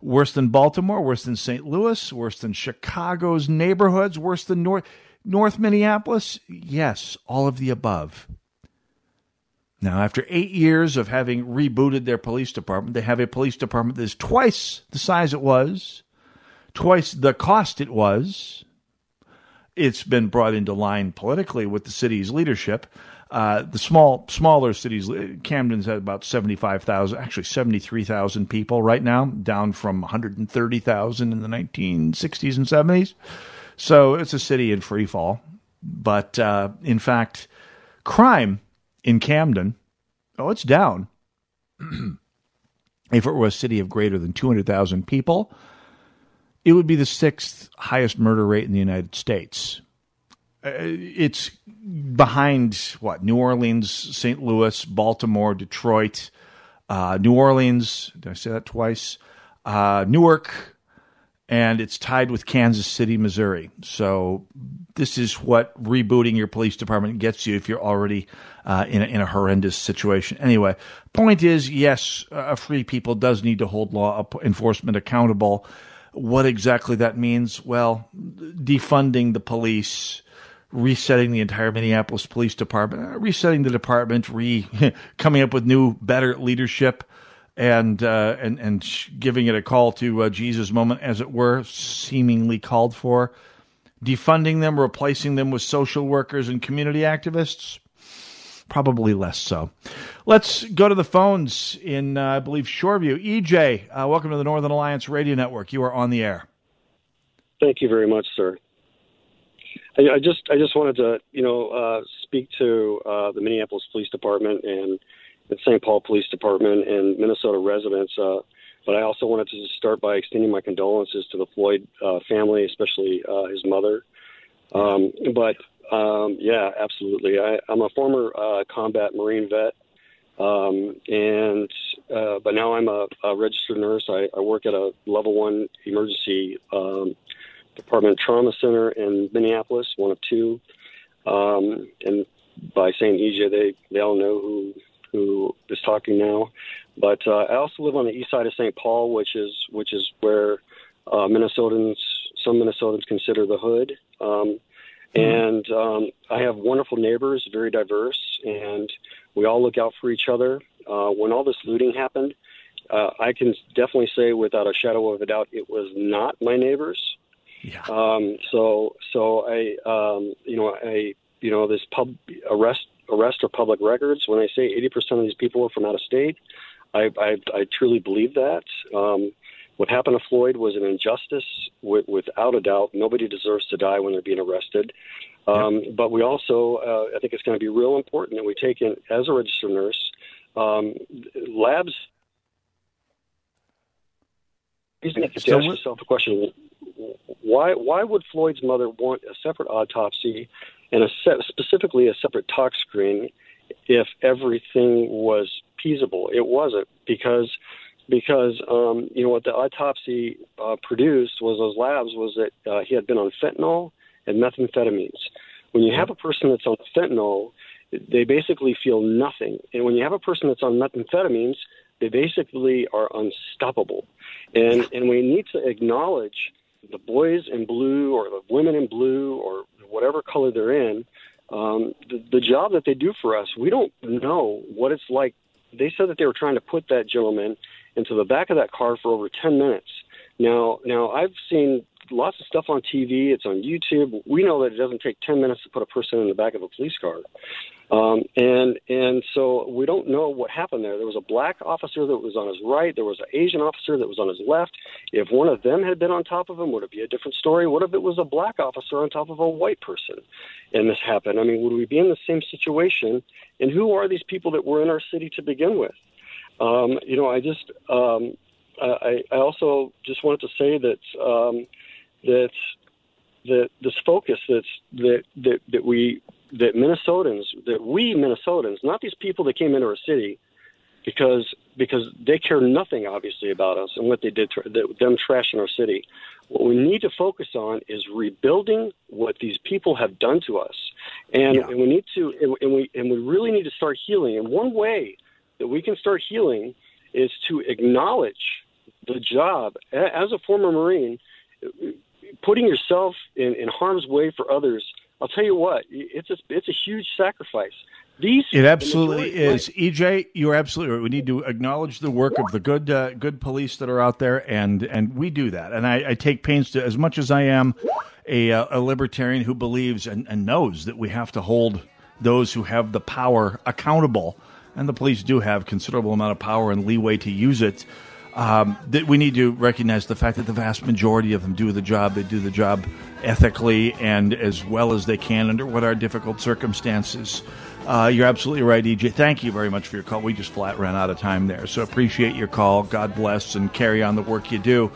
worse than Baltimore, worse than St. Louis, worse than Chicago's neighborhoods, worse than North North Minneapolis? Yes, all of the above. Now, after eight years of having rebooted their police department, they have a police department that is twice the size it was, twice the cost it was. It's been brought into line politically with the city's leadership. Uh, the small, smaller cities, Camden's at about 75,000, actually 73,000 people right now, down from 130,000 in the 1960s and 70s. So it's a city in free fall. But uh, in fact, crime in Camden, oh, it's down. (clears throat) if it were a city of greater than 200,000 people, it would be the sixth highest murder rate in the United States. Uh, it's behind what New Orleans, St. Louis, Baltimore, Detroit, uh, New Orleans. Did I say that twice? Uh, Newark, and it's tied with Kansas City, Missouri. So this is what rebooting your police department gets you if you're already uh, in, a, in a horrendous situation. Anyway, point is, yes, a free people does need to hold law enforcement accountable. What exactly that means? Well, defunding the police resetting the entire Minneapolis Police Department, uh, resetting the department, re (laughs) coming up with new, better leadership, and uh, and and giving it a call to uh, Jesus moment, as it were, seemingly called for. Defunding them, replacing them with social workers and community activists, probably less so. Let's go to the phones in, uh, I believe, Shoreview. EJ, uh, welcome to the Northern Alliance Radio Network. You are on the air. Thank you very much, sir. I, just I just wanted to you know uh, speak to uh, the Minneapolis Police Department and the St. Paul Police Department and Minnesota residents. Uh, but I also wanted to start by extending my condolences to the Floyd uh, family, especially uh, his mother. Um, but um, yeah, absolutely. I, I'm a former uh, combat Marine vet, um, and uh, but now I'm a, a registered nurse. I, I work at a level one emergency um, Department Trauma Center in Minneapolis, one of two. Um, and by saying EJ, they they all know who who is talking now. But uh, I also live on the east side of St. Paul, which is which is where uh, Minnesotans some Minnesotans consider the hood. Um, and um, I have wonderful neighbors, very diverse, and we all look out for each other. Uh, when all this looting happened, uh, I can definitely say without a shadow of a doubt, it was not my neighbors. Yeah. Um, so, so I, um, you know, I, you know, this pub arrest, arrest or public records. When I say 80% of these people are from out of state, I, I, I truly believe that. Um, what happened to Floyd was an injustice, with, without a doubt. Nobody deserves to die when they're being arrested. Um, But we also, uh, I think it's going to be real important that we take in, as a registered nurse, um, labs. You have to So ask yourself a question: Why why would Floyd's mother want a separate autopsy and a se- specifically a separate tox screen if everything was feasible? It wasn't because because um, you know what the autopsy uh, produced was those labs was that uh, he had been on fentanyl and methamphetamines. When you have a person that's on fentanyl, they basically feel nothing, and when you have a person that's on methamphetamines, they basically are unstoppable. And and we need to acknowledge the boys in blue or the women in blue or whatever color they're in. Um, the, the job that they do for us, we don't know what it's like. They said that they were trying to put that gentleman into the back of that car for over 10 minutes. Now, now I've seen lots of stuff on TV. It's on YouTube. We know that it doesn't take 10 minutes to put a person in the back of a police car. Um, and and so we don't know what happened there. There was a black officer that was on his right. There was an Asian officer that was on his left. If one of them had been on top of him, would it be a different story? What if it was a black officer on top of a white person, and this happened? I mean, would we be in the same situation? And who are these people that were in our city to begin with? Um, you know, I just um, I, I also just wanted to say that um, that that this focus that's that that that we that Minnesotans that we Minnesotans, not these people that came into our city, because because they care nothing obviously about us and what they did to them trashing our city. What we need to focus on is rebuilding what these people have done to us, and, and we need to and, and we and we really need to start healing. And one way that we can start healing is to acknowledge the job as a former Marine, putting yourself in, in harm's way for others. I'll tell you what, it's a, it's a huge sacrifice. These It absolutely is. EJ, you're absolutely right. We need to acknowledge the work of the good uh, good police that are out there, and and we do that. And I, I take pains to, as much as I am a, uh, a libertarian who believes and, and knows that we have to hold those who have the power accountable, and the police do have considerable amount of power and leeway to use it. Um, that we need to recognize the fact that the vast majority of them do the job. They do the job ethically and as well as they can under what are difficult circumstances. Uh, you're absolutely right, EJ. Thank you very much for your call. We just flat ran out of time there, so appreciate your call. God bless and carry on the work you do.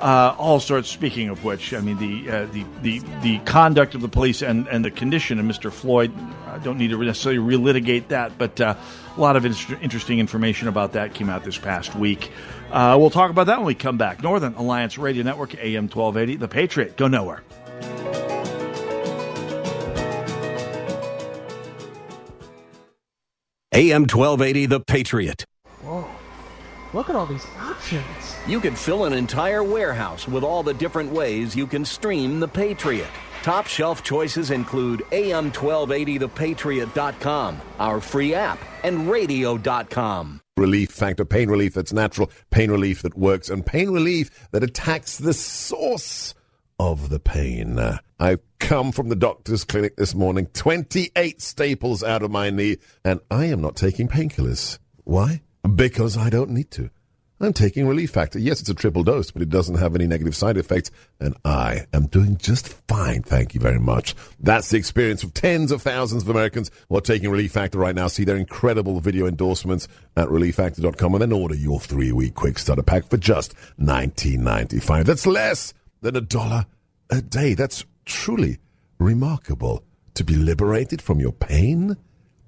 Uh, all sorts. Speaking of which, I mean the uh, the the the conduct of the police and and the condition of Mr. Floyd. I don't need to necessarily relitigate that, but uh, a lot of inter- interesting information about that came out this past week. Uh, we'll talk about that when we come back. Northern Alliance Radio Network, AM twelve eighty, The Patriot. Go nowhere. AM 1280, The Patriot. Whoa. Look at all these options. You could fill an entire warehouse with all the different ways you can stream The Patriot. Top shelf choices include AM1280thepatriot.com, our free app, and radio.com. Relief factor, pain relief that's natural, pain relief that works, and pain relief that attacks the source of the pain. I've come from the doctor's clinic this morning, 28 staples out of my knee, and I am not taking painkillers. Why? Because I don't need to. I'm taking Relief Factor. Yes, it's a triple dose, but it doesn't have any negative side effects, and I am doing just fine. Thank you very much. That's the experience of tens of thousands of Americans who are taking Relief Factor right now. See their incredible video endorsements at relieffactor.com and then order your three week quick starter pack for just $19.95. That's less than a dollar a day. That's truly remarkable. To be liberated from your pain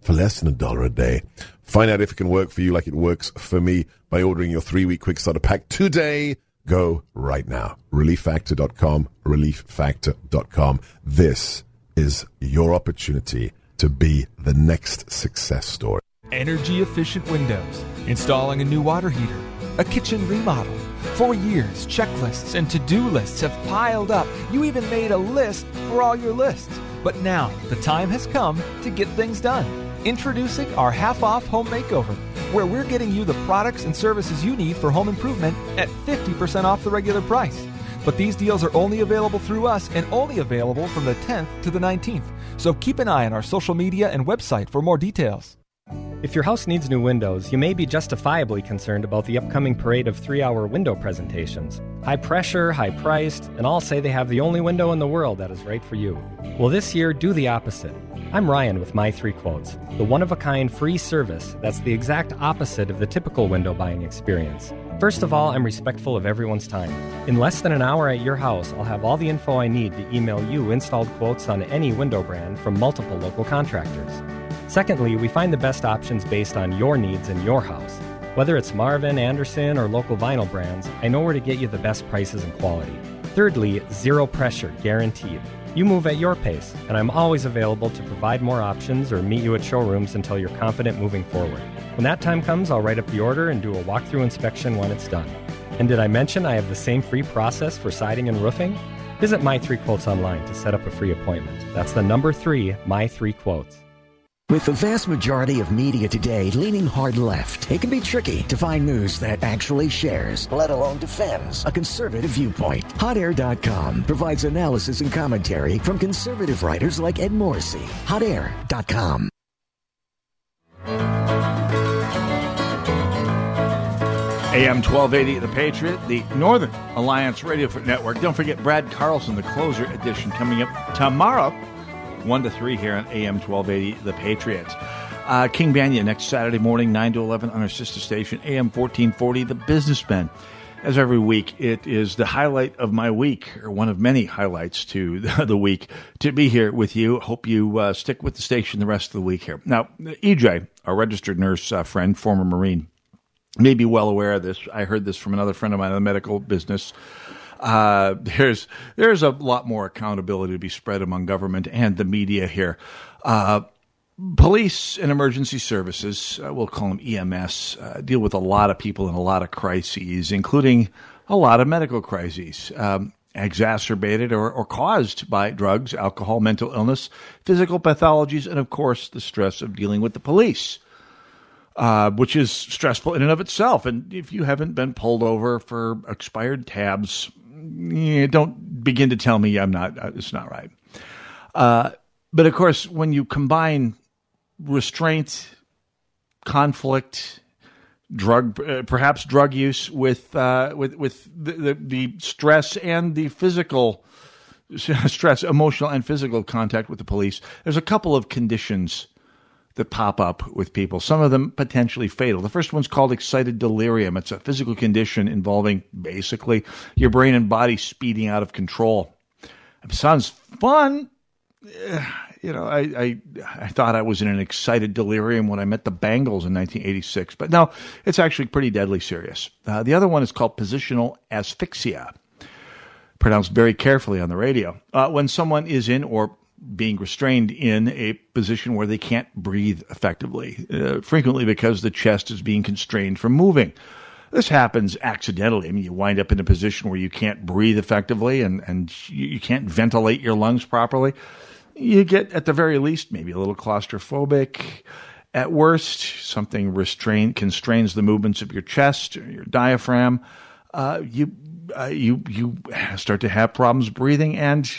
for less than a dollar a day. Find out if it can work for you like it works for me by ordering your three week quick starter pack today Go right now. ReliefFactor.com, ReliefFactor.com. This is your opportunity to be the next success story. Energy efficient windows, installing a new water heater, a kitchen remodel. For years, checklists and to do lists have piled up. You even made a list for all your lists. But now, the time has come to get things done. Introducing our half off home makeover, where we're getting you the products and services you need for home improvement at 50% off the regular price. But these deals are only available through us and only available from the 10th to the 19th. So keep an eye on our social media and website for more details. If your house needs new windows, you may be justifiably concerned about the upcoming parade of three hour window presentations. High pressure, high priced, and all say they have the only window in the world that is right for you. Well, this year, do the opposite. I'm Ryan with My Three Quotes, the one of a kind free service that's the exact opposite of the typical window buying experience. First of all, I'm respectful of everyone's time. In less than an hour at your house, I'll have all the info I need to email you installed quotes on any window brand from multiple local contractors. Secondly, we find the best options based on your needs in your house. Whether it's Marvin, Andersen, or local vinyl brands, I know where to get you the best prices and quality. Thirdly, zero pressure, guaranteed. You move at your pace, and I'm always available to provide more options or meet you at showrooms until you're confident moving forward. When that time comes, I'll write up the order and do a walkthrough inspection when it's done. And did I mention I have the same free process for siding and roofing? Visit My Three Quotes online to set up a free appointment. That's the number three, My Three Quotes. With the vast majority of media today leaning hard left, it can be tricky to find news that actually shares, let alone defends, a conservative viewpoint. HotAir.com provides analysis and commentary from conservative writers like Ed Morrissey. HotAir.com. AM 1280, The Patriot, the Northern Alliance Radio Network. Don't forget Brad Carlson, the closer edition, coming up tomorrow, 1 to 3 here on AM 1280, The Patriot. Uh, King Banaian next Saturday morning, 9 to 11 on our sister station, AM 1440, The Businessman. As every week, it is the highlight of my week, or one of many highlights to (laughs) the week, to be here with you. Hope you uh, stick with the station the rest of the week here. Now, EJ, our registered nurse uh, friend, former Marine, may be well aware of this. I heard this from another friend of mine in the medical business. Uh, there's there's a lot more accountability to be spread among government and the media here. Uh, police and emergency services, uh, we'll call them EMS, uh, deal with a lot of people in a lot of crises, including a lot of medical crises. Um, exacerbated or, or caused by drugs, alcohol, mental illness, physical pathologies, and of course the stress of dealing with the police uh, which is stressful in and of itself. And if you haven't been pulled over for expired tabs, eh, don't begin to tell me I'm not. Uh, it's not right. Uh, but of course, when you combine restraint, conflict, drug, uh, perhaps drug use with uh, with with the, the, the stress and the physical (laughs) stress, emotional and physical contact with the police, there's a couple of conditions that pop up with people, some of them potentially fatal. The first one's called excited delirium. It's a physical condition involving basically your brain and body speeding out of control. It sounds fun. You know, I, I, I thought I was in an excited delirium when I met the Bangles in 1986, but no, it's actually pretty deadly serious. Uh, the other one is called positional asphyxia, pronounced very carefully on the radio. Uh, when someone is in or being restrained in a position where they can't breathe effectively, uh, frequently because the chest is being constrained from moving. This happens accidentally. I mean, you wind up in a position where you can't breathe effectively and, and you can't ventilate your lungs properly. You get, at the very least, maybe a little claustrophobic. At worst, something restrain, constrains the movements of your chest your diaphragm. Uh, you, uh, you, you start to have problems breathing and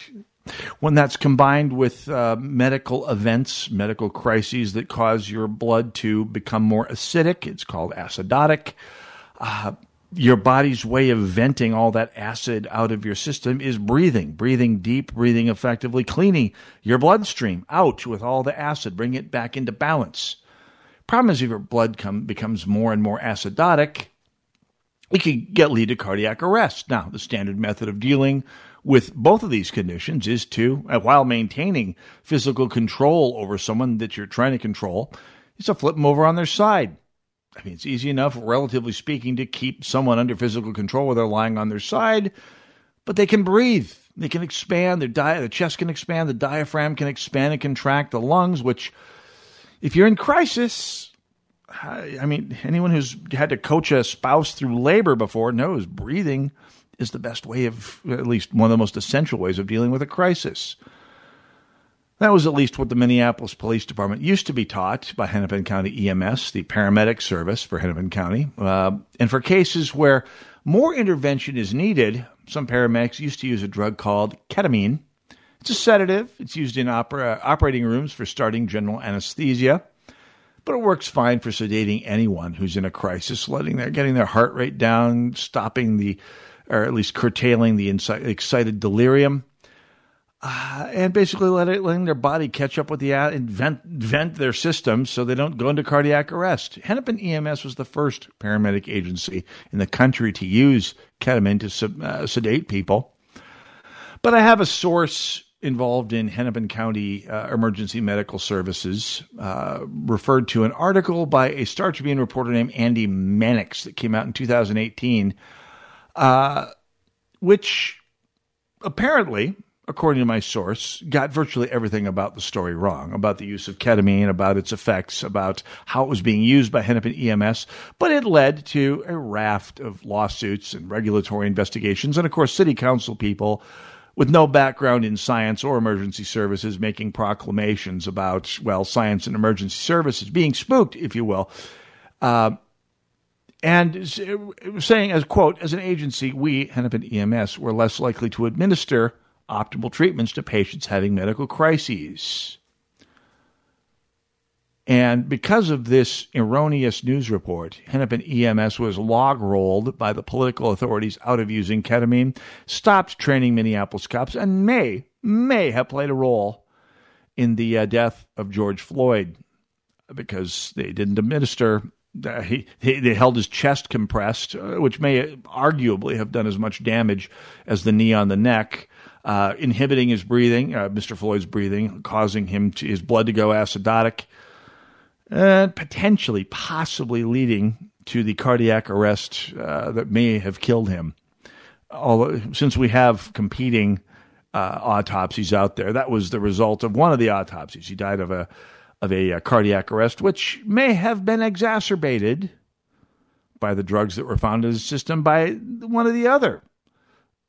when that's combined with uh, medical events, medical crises that cause your blood to become more acidic, it's called acidotic. Uh, your body's way of venting all that acid out of your system is breathing, breathing deep, breathing effectively, cleaning your bloodstream out with all the acid, bring it back into balance. Problem is, if your blood come, becomes more and more acidotic, it can get lead to cardiac arrest. Now, the standard method of dealing with both of these conditions is to, uh, while maintaining physical control over someone that you're trying to control, is to flip them over on their side. I mean, it's easy enough, relatively speaking, to keep someone under physical control where they're lying on their side, but they can breathe. They can expand. Their di- the chest can expand. The diaphragm can expand and contract. The lungs, which, if you're in crisis, I mean, anyone who's had to coach a spouse through labor before knows breathing is the best way of, at least one of the most essential ways of dealing with a crisis. That was at least what the Minneapolis Police Department used to be taught by Hennepin County EMS, the paramedic service for Hennepin County. Uh, and for cases where more intervention is needed, some paramedics used to use a drug called ketamine. It's a sedative. It's used in opera, operating rooms for starting general anesthesia, but it works fine for sedating anyone who's in a crisis, letting their getting their heart rate down, stopping the, or at least curtailing the excited delirium uh, and basically letting their body catch up with the and vent, vent their systems so they don't go into cardiac arrest. Hennepin EMS was the first paramedic agency in the country to use ketamine to uh, sedate people. But I have a source involved in Hennepin County uh, Emergency Medical Services uh, referred to an article by a Star Tribune reporter named Andy Mannix that came out in 2018, uh, which apparently according to my source, got virtually everything about the story wrong about the use of ketamine, about its effects, about how it was being used by Hennepin EMS. But it led to a raft of lawsuits and regulatory investigations, and of course, city council people with no background in science or emergency services making proclamations about, well, science and emergency services being spooked, if you will. Uh, and saying, as quote, as an agency, we, Hennepin EMS, were less likely to administer optimal treatments to patients having medical crises. And because of this erroneous news report, Hennepin EMS was log rolled by the political authorities out of using ketamine, stopped training Minneapolis cops, and may, may have played a role in the uh, death of George Floyd because they didn't administer. Uh, he, he, they held his chest compressed, uh, which may arguably have done as much damage as the knee on the neck uh, inhibiting his breathing, uh, Mr. Floyd's breathing, causing him to, his blood to go acidotic, and potentially, possibly leading to the cardiac arrest uh, that may have killed him. Although, since we have competing uh, autopsies out there, that was the result of one of the autopsies. He died of a of a, uh, cardiac arrest, which may have been exacerbated by the drugs that were found in his system by one of the other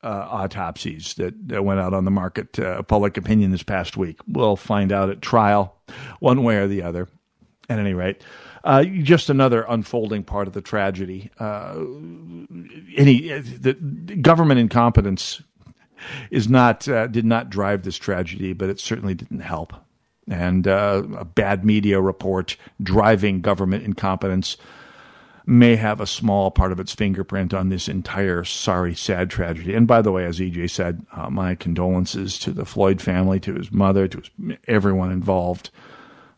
uh, autopsies that, that went out on the market, uh, public opinion this past week. We'll find out at trial, one way or the other. At any rate, uh, just another unfolding part of the tragedy. Uh, any the government incompetence is not uh, did not drive this tragedy, but it certainly didn't help. And uh, a bad media report driving government incompetence may have a small part of its fingerprint on this entire sorry, sad tragedy. And by the way, as EJ said, uh, my condolences to the Floyd family, to his mother, to his, everyone involved.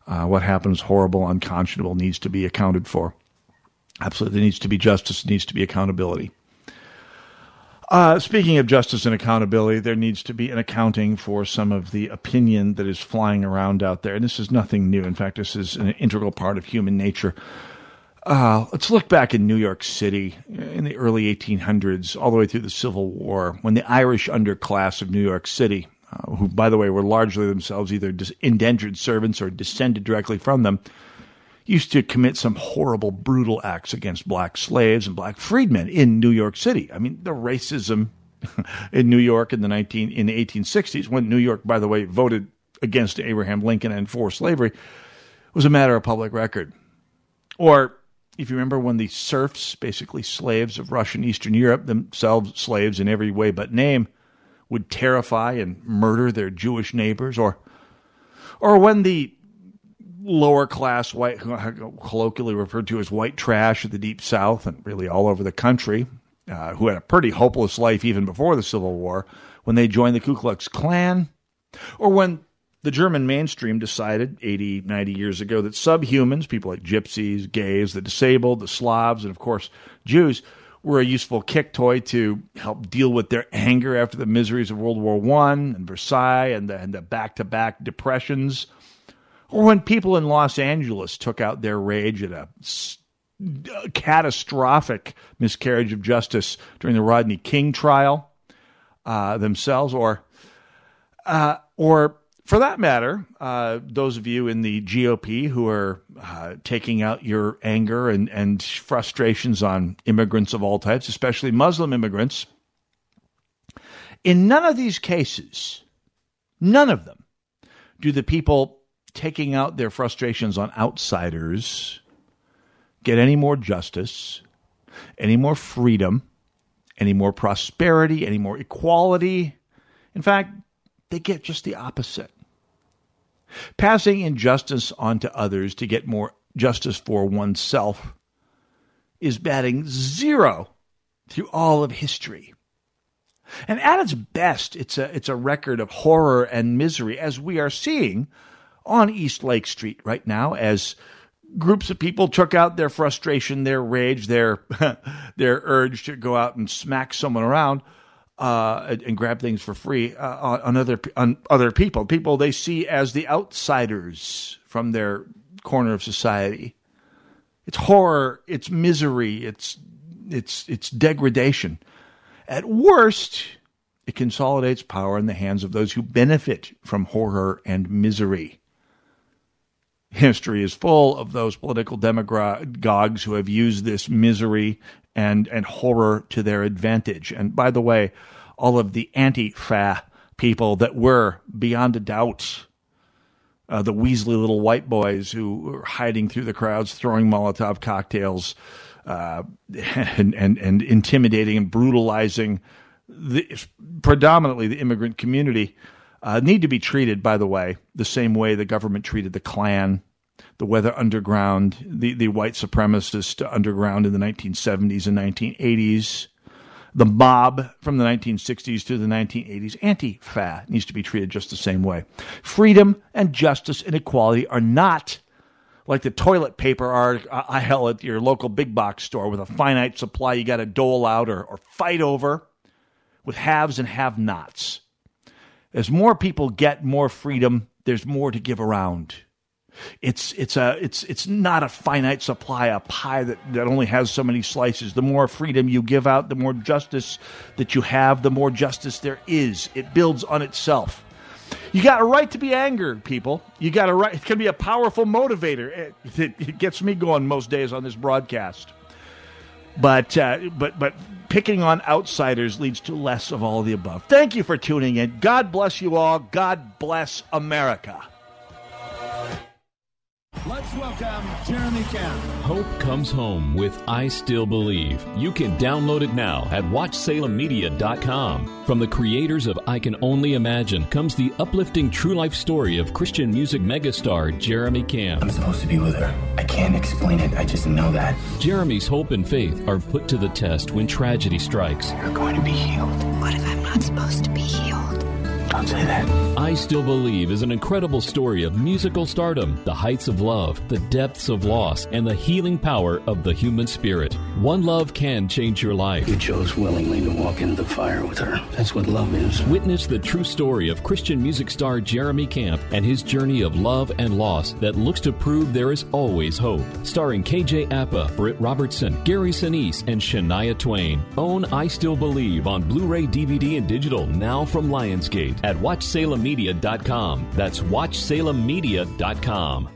Uh, what happened is horrible, unconscionable, needs to be accounted for. Absolutely, needs to be justice, needs to be accountability. Uh, speaking of justice and accountability, there needs to be an accounting for some of the opinion that is flying around out there. And this is nothing new. In fact, this is an integral part of human nature. Uh, let's look back in New York City in the early 1800s, all the way through the Civil War, when the Irish underclass of New York City, uh, who, by the way, were largely themselves either indentured servants or descended directly from them, used to commit some horrible, brutal acts against black slaves and black freedmen in New York City. I mean, the racism (laughs) in New York in the 19 in the 1860s, when New York, by the way, voted against Abraham Lincoln and for slavery, was a matter of public record. Or if you remember when the serfs, basically slaves of Russian Eastern Europe, themselves slaves in every way but name, would terrify and murder their Jewish neighbors, or or when the lower class white, colloquially referred to as white trash of the deep South and really all over the country, uh, who had a pretty hopeless life even before the Civil War, when they joined the Ku Klux Klan, or when the German mainstream decided 80, 90 years ago that subhumans, people like gypsies, gays, the disabled, the Slavs, and of course Jews, were a useful kick toy to help deal with their anger after the miseries of World War One and Versailles and the, and the back-to-back depressions, or when people in Los Angeles took out their rage at a uh, catastrophic miscarriage of justice during the Rodney King trial uh, themselves, or uh, or for that matter, uh, those of you in the GOP who are uh, taking out your anger and, and frustrations on immigrants of all types, especially Muslim immigrants, in none of these cases, none of them, do the people taking out their frustrations on outsiders get any more justice, any more freedom, any more prosperity, any more equality. In fact, they get just the opposite. Passing injustice on to others to get more justice for oneself is batting zero through all of history. And at its best, it's a, it's a record of horror and misery, as we are seeing on East Lake Street right now, as groups of people took out their frustration, their rage, their, (laughs) their urge to go out and smack someone around uh, and, grab things for free uh, on, on, other on other people, people they see as the outsiders from their corner of society. It's horror, it's misery, it's it's it's degradation. At worst, it consolidates power in the hands of those who benefit from horror and misery. History is full of those political demagogues who have used this misery and, and horror to their advantage. And by the way, all of the anti-fa people that were beyond a doubt uh, the Weasley little white boys who were hiding through the crowds, throwing Molotov cocktails, uh, (laughs) and, and and intimidating and brutalizing the predominantly the immigrant community, uh, need to be treated, by the way, the same way the government treated the Klan the Weather Underground, the, the white supremacist underground in the 1970s and 1980s, the mob from the 1960s to the 1980s. Anti fa needs to be treated just the same way. Freedom and justice and equality are not like the toilet paper uh, aisle at your local big box store with a finite supply you got to dole out or, or fight over with haves and have nots. As more people get more freedom, there's more to give around. It's it's a it's it's not a finite supply, a pie that, that only has so many slices. The more freedom you give out, the more justice that you have, the more justice there is. It builds on itself. You got a right to be angry, people. You got a right. It can be a powerful motivator. It, it, it gets me going most days on this broadcast. But uh, but but picking on outsiders leads to less of all of the above. Thank you for tuning in. God bless you all. God bless America. Let's welcome Jeremy Camp. Hope comes home with I Still Believe. You can download it now at WatchSalemMedia.com. From the creators of I Can Only Imagine comes the uplifting true life story of Christian music megastar Jeremy Camp. I'm supposed to be with her. I can't explain it. I just know that. Jeremy's hope and faith are put to the test when tragedy strikes. You're going to be healed. What if I'm not supposed to be healed? Don't say that. I Still Believe is an incredible story of musical stardom, the heights of love, the depths of loss, and the healing power of the human spirit. One love can change your life. You chose willingly to walk into the fire with her. That's what love is. Witness the true story of Christian music star Jeremy Camp and his journey of love and loss that looks to prove there is always hope. Starring KJ Apa, Britt Robertson, Gary Sinise, and Shania Twain. Own I Still Believe on Blu ray, DVD, and digital now from Lionsgate at WatchSalemMedia.com. That's WatchSalemMedia.com.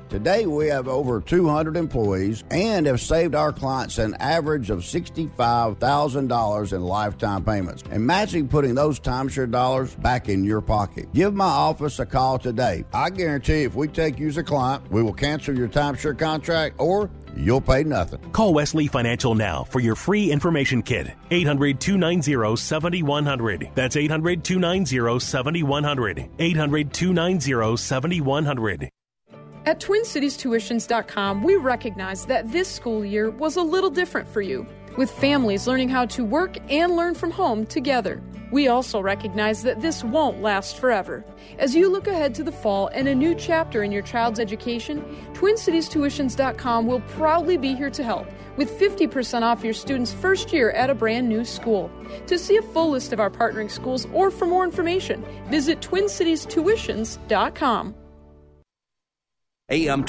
Today, we have over 200 employees and have saved our clients an average of $65,000 in lifetime payments. Imagine putting those timeshare dollars back in your pocket. Give my office a call today. I guarantee if we take you as a client, we will cancel your timeshare contract or you'll pay nothing. Call Wesley Financial now for your free information kit. 800 290 7100. That's 800 290 7100. 800 290 7100. At TwinCitiesTuitions.com, we recognize that this school year was a little different for you, with families learning how to work and learn from home together. We also recognize that this won't last forever. As you look ahead to the fall and a new chapter in your child's education, TwinCitiesTuitions.com will proudly be here to help with 50% off your student's first year at a brand new school. To see a full list of our partnering schools or for more information, visit TwinCitiesTuitions.com. AM